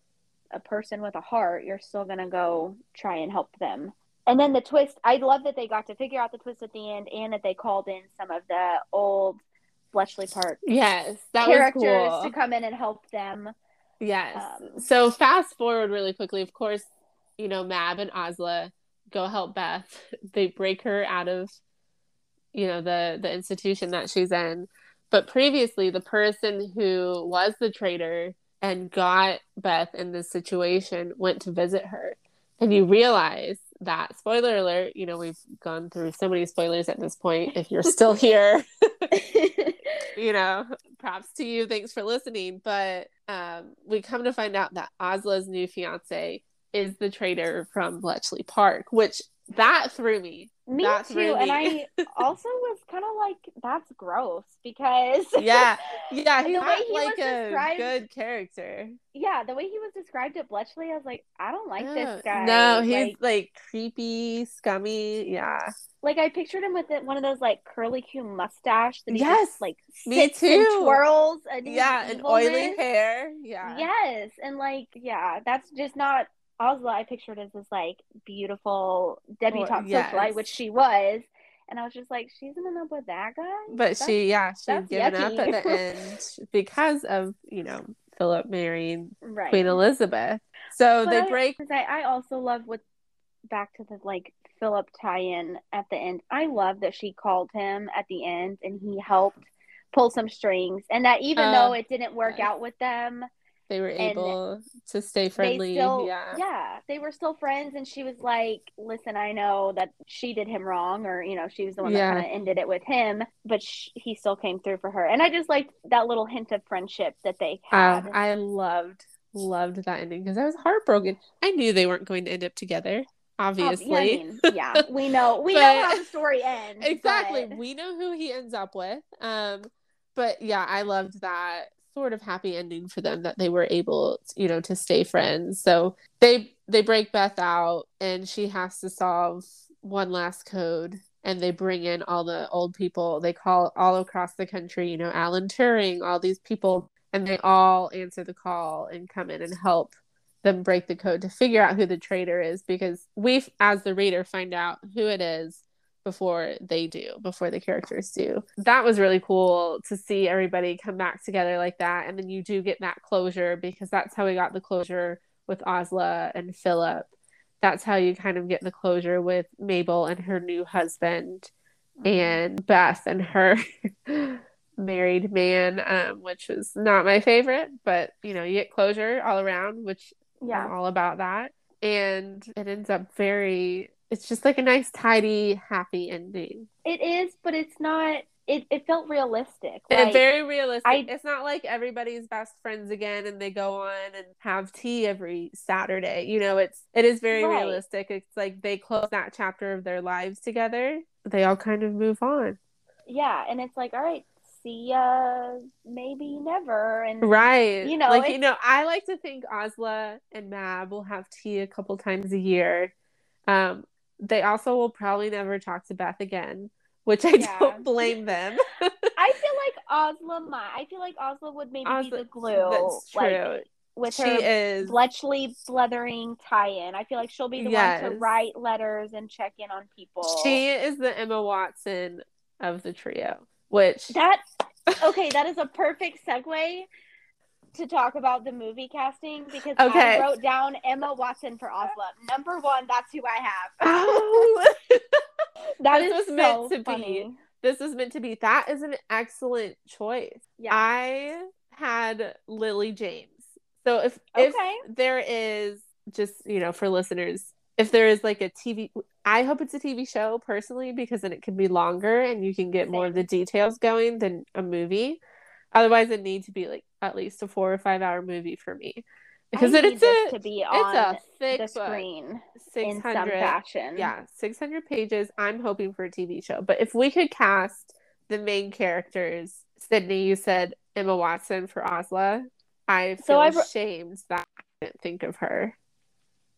A: a person with a heart you're still gonna go try and help them and then the twist i love that they got to figure out the twist at the end and that they called in some of the old bletchley park
B: yes that
A: characters
B: was cool
A: to come in and help them
B: Yes.
A: Um,
B: so fast forward really quickly. Of course, you know, Mab and Osla go help Beth. They break her out of, you know, the the institution that she's in. But previously, the person who was the traitor and got Beth in this situation went to visit her. And you realize that spoiler alert, you know, we've gone through so many spoilers at this point. If you're still here, you know, props to you. Thanks for listening. But um, we come to find out that Osla's new fiance is the traitor from Bletchley Park, which that threw me.
A: me
B: That
A: too
B: threw
A: and i also was kind of like that's gross because
B: Yeah, yeah, he's not
A: he
B: like
A: was
B: a
A: described-
B: good character.
A: yeah, the way he was described at Bletchley, I was like, I don't like this
B: Oh,
A: guy.
B: No, he's
A: like,
B: like, creepy, scummy. Yeah,
A: like I pictured him with it, one of those like curly Q mustache that he
B: Yes,
A: just like
B: me too.
A: twirls. And
B: yeah, and oily hair. Yeah,
A: Yes, and like yeah, that's just not Osla. I pictured as this like beautiful debutante
B: yes.
A: socialite, which she was, and I was just like, she's end up with that guy.
B: but
A: That's-
B: she, yeah, she's given up at the end because of you know Philip marrying
A: right.
B: Queen Elizabeth. So
A: But
B: they break.
A: I, I also love with back to the like Philip tie-in at the end. I love that she called him at the end and he helped pull some strings, and that even
B: Uh,
A: though it didn't work
B: yes.
A: out with them,
B: They were
A: and
B: able to stay friendly.
A: still
B: yeah.
A: they were still friends. And she was like, "Listen, I know that she did him wrong, or you know, she was the one
B: Yeah.
A: that kind of ended it with him, but sh- he still came through for her." And I just liked that little hint of friendship that they
B: Uh,
A: had.
B: I loved loved that ending because I was heartbroken. I knew they weren't going to end up together.
A: Oh,
B: Obviously,
A: yeah, I mean, yeah, we know we know how the story ends.
B: exactly.
A: but-
B: We know who he ends up with. Um, but yeah, I loved that sort of happy ending for them that they were able, you know, to stay friends. So they they break Beth out, and she has to solve one last code. And they bring in all the old people. They call all across the country, you know, Alan Turing, all these people, and they all answer the call and come in and help them break the code to figure out who the traitor is because we as the reader find out who it is before they do before the characters do. That was really cool to see everybody come back together like that and then you do get that closure because that's how we got the closure with Osla and Philip. That's how you kind of get the closure with Mabel and her new husband mm-hmm. and Beth and her married man um, which was not my favorite but you know you get closure all around which yeah. I'm all about that. And it ends up very it's just like a nice tidy happy ending.
A: It is but it's not it, it felt realistic
B: like, very realistic. I, it's not like everybody's best friends again and they go on and have tea every saturday you know it's it is very right. realistic. It's like they close that chapter of their lives together they all kind of move on.
A: Yeah and it's like all right see ya maybe never and
B: right. you know like you know i like to think osla and mab will have tea a couple times a year. Um they also will probably never talk to beth again which i yeah. don't blame them
A: i feel like osla might i feel like osla would maybe osla, be the glue that's true like, with she her is Bletchley blethering tie-in. I feel like she'll be the yes. one to write letters and check in on people.
B: She is the Emma Watson of the trio which
A: that okay, that is a perfect segue to talk about the movie casting because okay. I wrote down Emma Watson for Osla. Number one, that's who I have. Oh.
B: that this was so meant to funny. be. This was meant to be. That is an excellent choice. Yeah. I had Lily James. So if okay. if there is just you know for listeners, if there is like a TV, I hope it's a TV show personally because then it can be longer and you can get Same. more of the details going than a movie. Otherwise, it needs to be like at least a four or five hour movie for me because it, it's a to be on it's a thick the screen in some fashion. Yeah, six hundred pages. I'm hoping for a TV show, but if we could cast the main characters, Sydney, you said Emma Watson for Osla. I feel so ashamed that I didn't think of her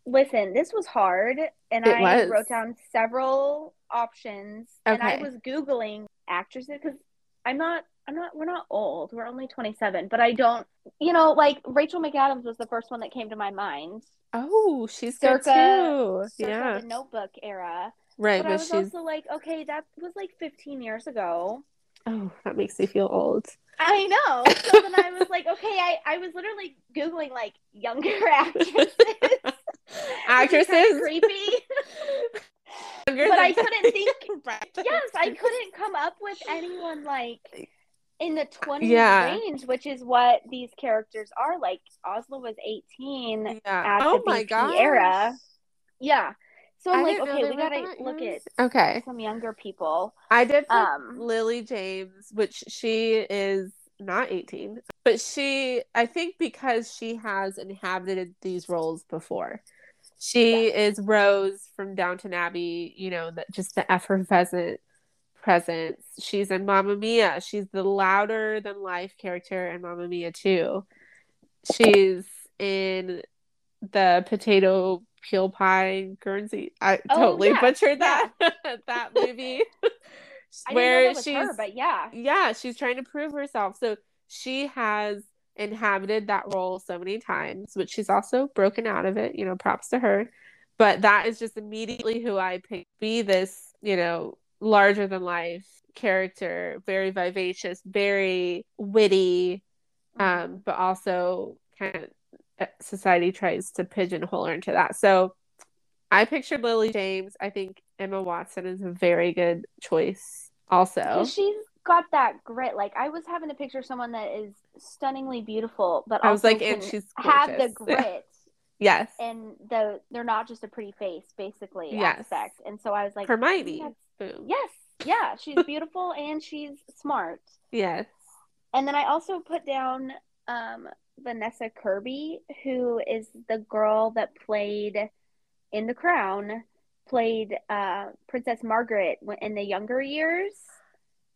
A: listen, this was hard, and it I was. wrote down several options, okay. and I was googling actresses because I'm not. I'm not. We're not old. We're only 27, but I don't. You know, like Rachel McAdams was the first one that came to my mind.
B: Oh, she's circa, good too. yeah,
A: the Notebook era.
B: Right,
A: but, but I was she's... also like, okay, that was like 15 years ago.
B: Oh, that makes me feel old.
A: I know. So then I was like, okay, I, I was literally Googling like younger actresses.
B: actresses.
A: creepy. but I couldn't think. yes, I couldn't come up with anyone like in the 20s yeah. range, which is what these characters are. Like Osla was 18 yeah. at oh the BP era. Yeah. So I'm I like, okay, we gotta look at
B: okay
A: some younger people.
B: I did um Lily James, which she is not 18, but she I think because she has inhabited these roles before. She yeah. is Rose from Downton Abbey, you know, that just the effervescent presence. She's in Mamma Mia. She's the louder than life character in Mamma Mia too. She's in the potato peel pie Guernsey. I oh, totally yeah. butchered that yeah. that movie.
A: where she's her, but yeah.
B: Yeah, she's trying to prove herself. So she has inhabited that role so many times, but she's also broken out of it. You know, props to her. But that is just immediately who I pick. Be this, you know, larger than life character, very vivacious, very witty, um, but also kind of uh, society tries to pigeonhole her into that. So I pictured Lily James. I think Emma Watson is a very good choice also.
A: She's got that grit. Like I was having to picture someone that is stunningly beautiful, but
B: I was like, and she's
A: have the grit.
B: yes.
A: And the they're not just a pretty face, basically. Yes. Aspect. And so I was like,
B: Hermione.
A: Yes. Yeah. She's beautiful and she's smart.
B: Yes.
A: And then I also put down um, Vanessa Kirby, who is the girl that played in The Crown, played uh, Princess Margaret in the younger years.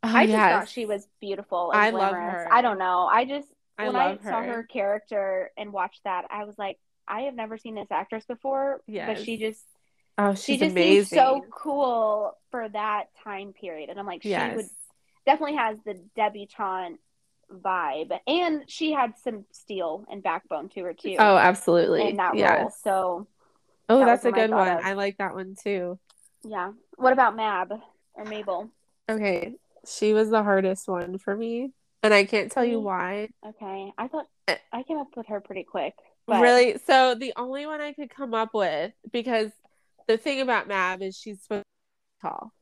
A: Oh, I just thought she was beautiful. I love her. I don't know. I just
B: I
A: when I saw
B: her.
A: her character and watched that, I was like, I have never seen this actress before, but she just
B: Oh,
A: she just
B: amazing.
A: seems so cool for that time period. And I'm like, she would definitely has the debutante vibe, and she had some steel and backbone to her too
B: Oh, absolutely.
A: in that
B: yes.
A: role. So
B: Oh,
A: that
B: that's a
A: one I
B: good one.
A: of.
B: I like that one too.
A: yeah. What about Mab or Mabel?
B: Okay, she was the hardest one for me, and I can't tell you why.
A: Okay, I thought
B: Eh.
A: I came up with her pretty quick. But
B: Really? So the only one I could come up with because the thing about Mab is she's supposed to be tall,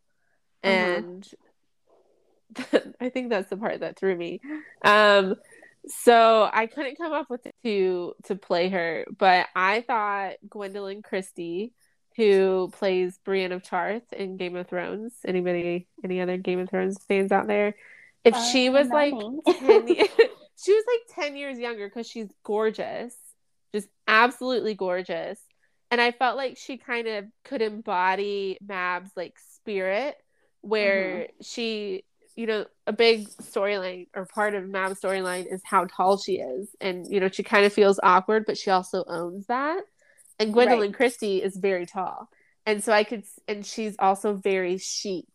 A: Mhm.
B: and I think that's the part that threw me. Um, so I couldn't come up with to to play her, but I thought Gwendoline Christie, who plays Brienne of Tarth in Game of Thrones. Anybody, any other Game of Thrones fans out there? If she
A: Uh,
B: was like 10 ye- she was like 10 years younger because she's gorgeous just absolutely gorgeous and i felt like she kind of could embody mab's like spirit where mm-hmm. she you know a big storyline or part of mab's storyline is how tall she is. And you know she kind of feels awkward but she also owns that. And gwendoline
A: Right.
B: christie is very tall. And so i could and she's also very chic.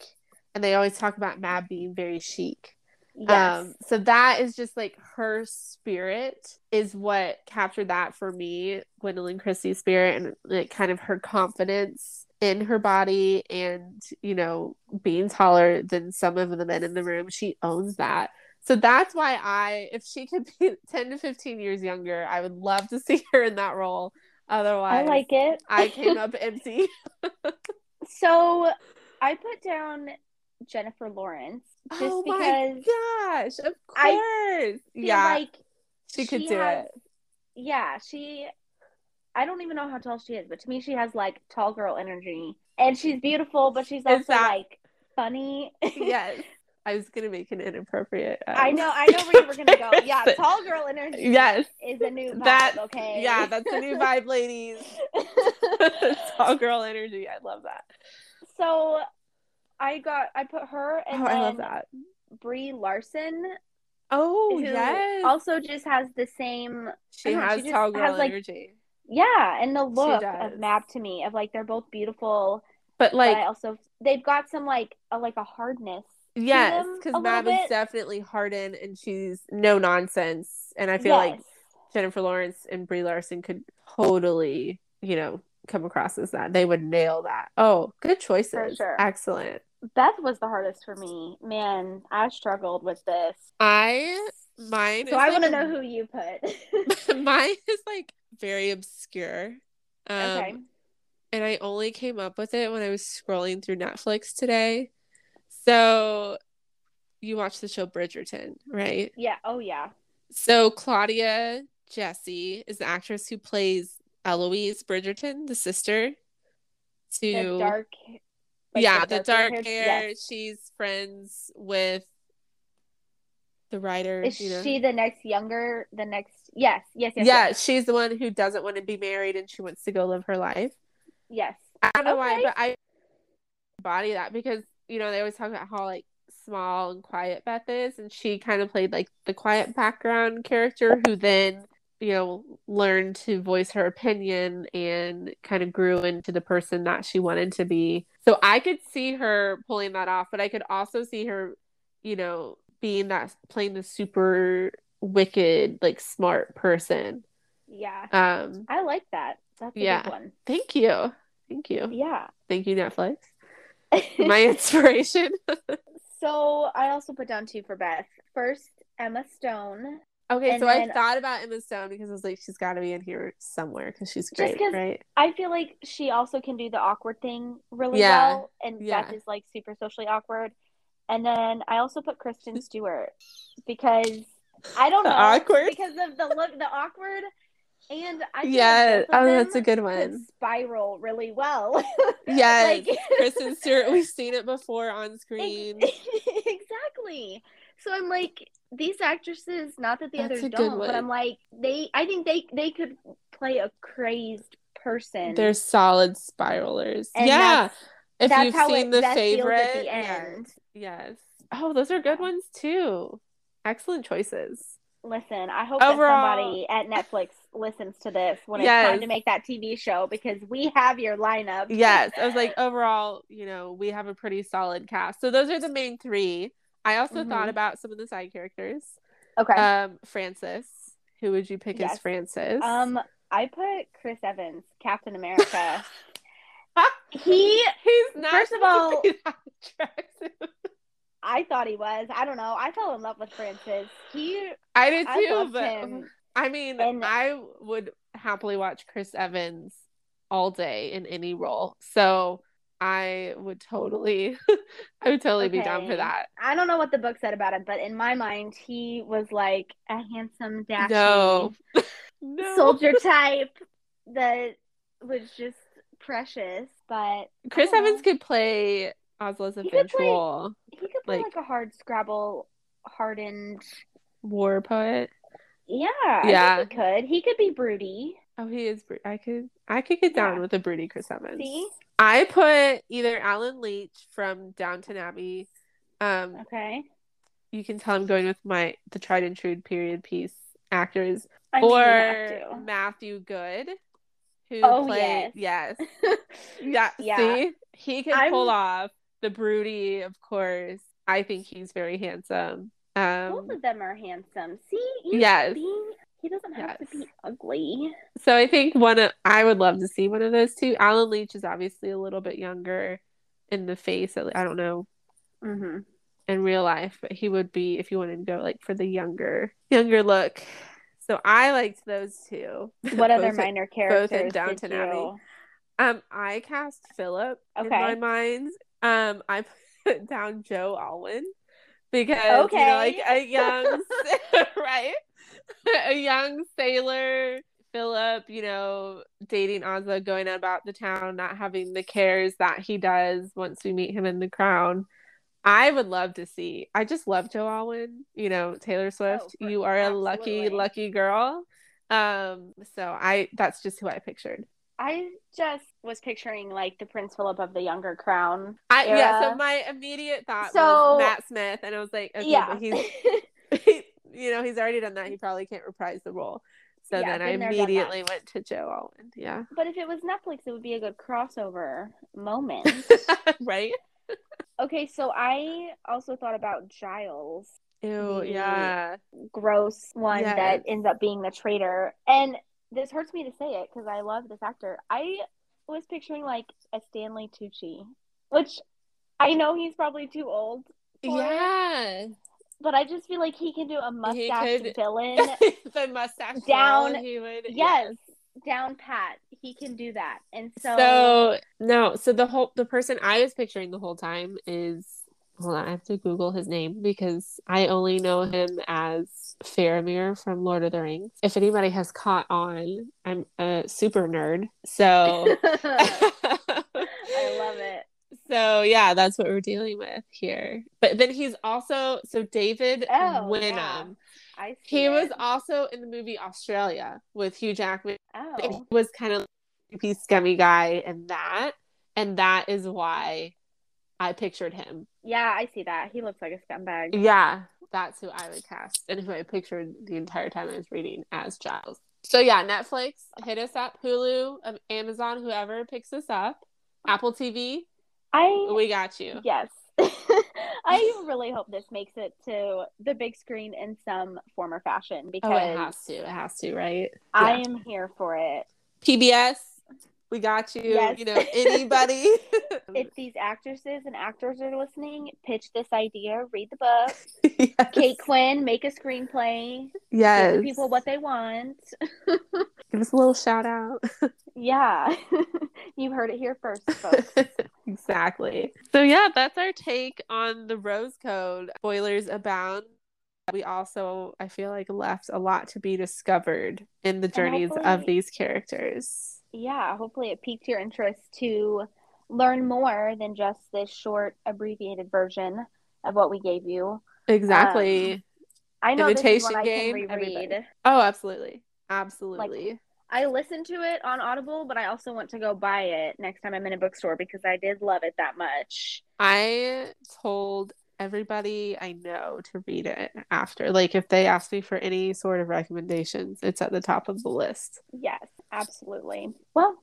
B: And they always talk about mab being very chic
A: yes.
B: um, so that is just like her spirit is what captured that for me, Gwendoline Christie's spirit and like kind of her confidence in her body and, you know, being taller than some of the men in the room. She owns that. So that's why I, if she could be 10 to 15 years younger, I would love to see her in that role. Otherwise, I
A: like it.
B: I came up empty.
A: So I put down Jennifer Lawrence just
B: oh
A: because
B: my gosh, of course. Yeah,
A: like
B: she could
A: she
B: do
A: has-
B: it.
A: yeah, she I don't even know how tall she is, but to me she has like tall girl energy. And she's beautiful, but she's also
B: that-
A: like funny.
B: yes. I was gonna make an inappropriate. um,
A: I know, I know where you were gonna go. Yeah, tall girl energy
B: Yes,
A: is a new vibe,
B: that.
A: okay?
B: Yeah, that's the new vibe, ladies. Tall girl energy. I love that.
A: so I got I put her and
B: oh,
A: then
B: I love um, that.
A: Brie Larson,
B: Oh yes.
A: also just has the same
B: she
A: know,
B: has
A: she
B: tall girl
A: has, like,
B: energy,
A: yeah, and the look of Mab to me of like they're both beautiful,
B: but
A: but
B: like
A: I also they've got some like a like a hardness.
B: yes, because Mab is definitely hardened and she's no nonsense, and I feel like Jennifer Lawrence and Brie Larson could totally, you know, come across as that. They would nail that. Oh, good choices.
A: sure.
B: Excellent.
A: Beth was the hardest for me. Man, I struggled with this.
B: I mine.
A: So I
B: like
A: want to know who you put.
B: mine is like very obscure. Um,
A: okay.
B: And I only came up with it when I was scrolling through Netflix today. So you watch the show Bridgerton, right?
A: Yeah. Oh yeah.
B: So Claudia Jessie is the actress who plays Eloise Bridgerton, the sister to
A: The dark. Like
B: yeah, the
A: darker
B: dark hair.
A: yes.
B: She's friends with the writer.
A: Is
B: you know?
A: she the next younger? The next? Yes. Yes. Yes.
B: yeah,
A: Yes.
B: she's the one who doesn't want to be married and she wants to go live her life.
A: yes.
B: I don't know why, but I body that because you know they always talk about how like small and quiet Beth is, and she kind of played like the quiet background character who then you know learned to voice her opinion and kind of grew into the person that she wanted to be. So I could see her pulling that off, but I could also see her, you know, being that playing the super wicked, like smart person.
A: Yeah.
B: Um,
A: I like that. That's a
B: Yeah.
A: good one.
B: thank you, thank you,
A: Yeah.
B: thank you, Netflix. my inspiration.
A: so I also put down two for Beth. First, Emma Stone.
B: Okay,
A: And
B: so
A: then-
B: I thought about Emma Stone because I was like, she's got to be in here somewhere because she's great, right?
A: I feel like she also can do the awkward thing really
B: Yeah.
A: well, and
B: Yeah.
A: Beth is like super socially awkward. And then I also put Kristen Stewart because I don't know
B: awkward?
A: because of the look, the awkward, and I
B: Yeah. Oh, that's a good one.
A: spiral really well.
B: Yes,
A: Like-
B: Kristen Stewart. We've seen it before on screen.
A: exactly. So I'm like, these actresses, not that the
B: That's
A: others don't, but I'm like, they. I think they they could play a crazed person.
B: They're solid spiralers.
A: And
B: yeah.
A: that's-
B: If
A: that's
B: you've
A: how
B: seen
A: it-
B: the favorite,
A: at the
B: yes.
A: end.
B: yes. Oh, those are good ones too. Excellent choices.
A: Listen, I hope
B: Overall-
A: that somebody at Netflix listens to this when it's time to make that TV show because we have your lineup.
B: yes i was like overall you know we have a pretty solid cast so those are the main three i also
A: Mhm.
B: thought about some of the side characters
A: Okay.
B: um francis who would you pick
A: Yes.
B: as francis
A: um, I put Chris Evans, Captain America. he,
B: he's not
A: First of all-
B: attractive.
A: I thought he was. I don't know. I fell in love with Francis. He,
B: i did
A: I
B: too but
A: him.
B: i mean
A: And-
B: i would happily watch chris evans all day in any role so i would totally i would totally be down for that
A: I don't know what the book said about him, but in my mind, he was like a handsome, dashing
B: no no
A: soldier type that was just precious. But
B: Chris Evans could play Osla's
A: He could play-
B: eventual
A: he could play
B: like-
A: like, a hard Scrabble hardened.
B: war poet.
A: Yeah,
B: Yeah.
A: he could. He could be broody.
B: Oh, he is. br- I could. I could get down
A: Yeah.
B: with a broody Chris Evans.
A: See?
B: I put either Allen Leech from Downton Abbey. Um,
A: Okay.
B: you can tell I'm going with my the tried and true period piece actors,
A: I mean,
B: or Matthew Goode, who
A: Oh,
B: played yes,
A: to.
B: yeah.
A: Yeah.
B: See, he can
A: I'm-
B: pull off the broody, of course. I think he's very handsome. Um,
A: Both of them are handsome. See? You
B: Yes.
A: Being, he doesn't have
B: Yes.
A: to be ugly.
B: So I think one of I would love to see one of those two. Allen Leech is obviously a little bit younger in the face. I don't know
A: Mm-hmm.
B: in real life, but he would be if you wanted to go like for the younger younger look. So I liked those two.
A: What other
B: Both in-
A: minor characters did
B: Downton
A: you?
B: Abbey. Um, I cast Philip in my mind. Um, I put down Joe Alwyn because you know,
A: Okay.
B: like a young right, a young sailor. Philip, you know, dating Osla, going about the town, not having the cares that he does once we meet him in the crown. I would love to see. I just love Joe Alwyn. You know, Taylor Swift.
A: for-
B: you are a lucky, lucky girl. Um, so I that's just who I pictured.
A: I just was picturing like the Prince Philip of the younger crown.
B: I yeah, so my immediate thought
A: So-
B: was Matt Smith, and I was like, okay,
A: yeah.
B: but he's you know he's already done that. He probably can't reprise the role. So
A: Yeah,
B: then I
A: been there, done
B: immediately went to Joe Alwyn. Yeah,
A: but if it was Netflix, it would be a good crossover moment.
B: right.
A: okay, so I also thought about Giles,
B: Ew, yeah.
A: gross one
B: Yes.
A: that ends up being the traitor. And this hurts me to say it because I love this actor. I was picturing like a Stanley Tucci, which I know he's probably too old, it,
B: Yeah.
A: But I just feel like he can do a mustache
B: could-
A: villain.
B: the mustache
A: Down-
B: He would.
A: yes, down pat. He can do that. And so,
B: So no, so the whole the person I was picturing the whole time is hold on, I have to Google his name because I only know him as Faramir from Lord of the Rings. If anybody has caught on, I'm a super nerd. So
A: I love it.
B: So yeah, that's what we're dealing with here. But then he's also so David
A: Oh,
B: Wenham.
A: yeah. I see
B: He
A: it.
B: was also in the movie Australia with Hugh Jackman.
A: Oh,
B: he was kind of creepy, scummy guy in that, and that is why I pictured him.
A: yeah, I see that. He looks like a scumbag.
B: Yeah, that's who I would cast, and who I pictured the entire time I was reading as Giles. So yeah, Netflix, hit us up, Hulu, um, Amazon, whoever picks us up, Apple TV,
A: I
B: we got you.
A: yes. I really hope this makes it to the big screen in some form or fashion because
B: Oh, it has to, it has to, right?
A: I
B: Yeah.
A: am here for it.
B: PBS, we got you.
A: Yes.
B: You know, anybody.
A: If these actresses and actors are listening, pitch this idea, read the book.
B: yes.
A: Kate Quinn, make a screenplay.
B: Yes.
A: Give people what they want.
B: Give us a little shout out.
A: Yeah. you heard it here first, folks.
B: exactly. So yeah, that's our take on the Rose Code. Spoilers abound. We also, I feel like, left a lot to be discovered in the journeys of these characters.
A: Yeah, hopefully it piqued your interest to learn more than just this short abbreviated version of what we gave you.
B: Exactly.
A: Um, I know this
B: Imitation
A: I
B: Game,
A: can reread.
B: oh, absolutely. Absolutely.
A: I listened to it on Audible, but I also want to go buy it next time I'm in a bookstore because I did love it that much.
B: I told everybody I know to read it after. Like if they ask me for any sort of recommendations, it's at the top of the list.
A: Yes, absolutely. Well,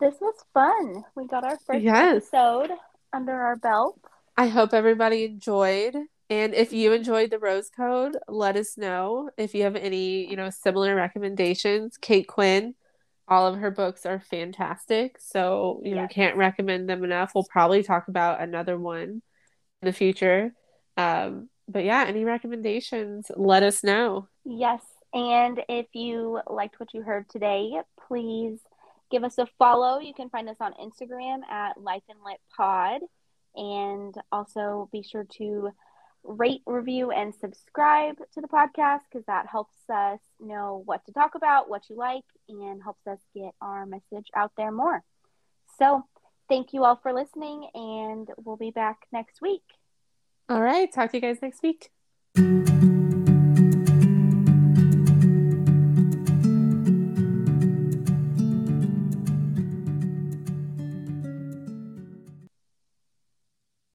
A: this was fun. We got our first yes. episode under our belt.
B: I hope everybody enjoyed. And if you enjoyed the Rose Code, let us know. If you have any, you know, similar recommendations, Kate Quinn, all of her books are fantastic. So, you yes. know, can't recommend them enough. We'll probably talk about another one the future. Um, but yeah, any recommendations, let us know.
A: Yes. And if you liked what you heard today, please give us a follow. You can find us on Instagram at Life and Lit Pod. And also be sure to rate, review, and subscribe to the podcast because that helps us know what to talk about, what you like, and helps us get our message out there more. So, thank you all for listening, and we'll be back next week.
B: All right. Talk to you guys next week.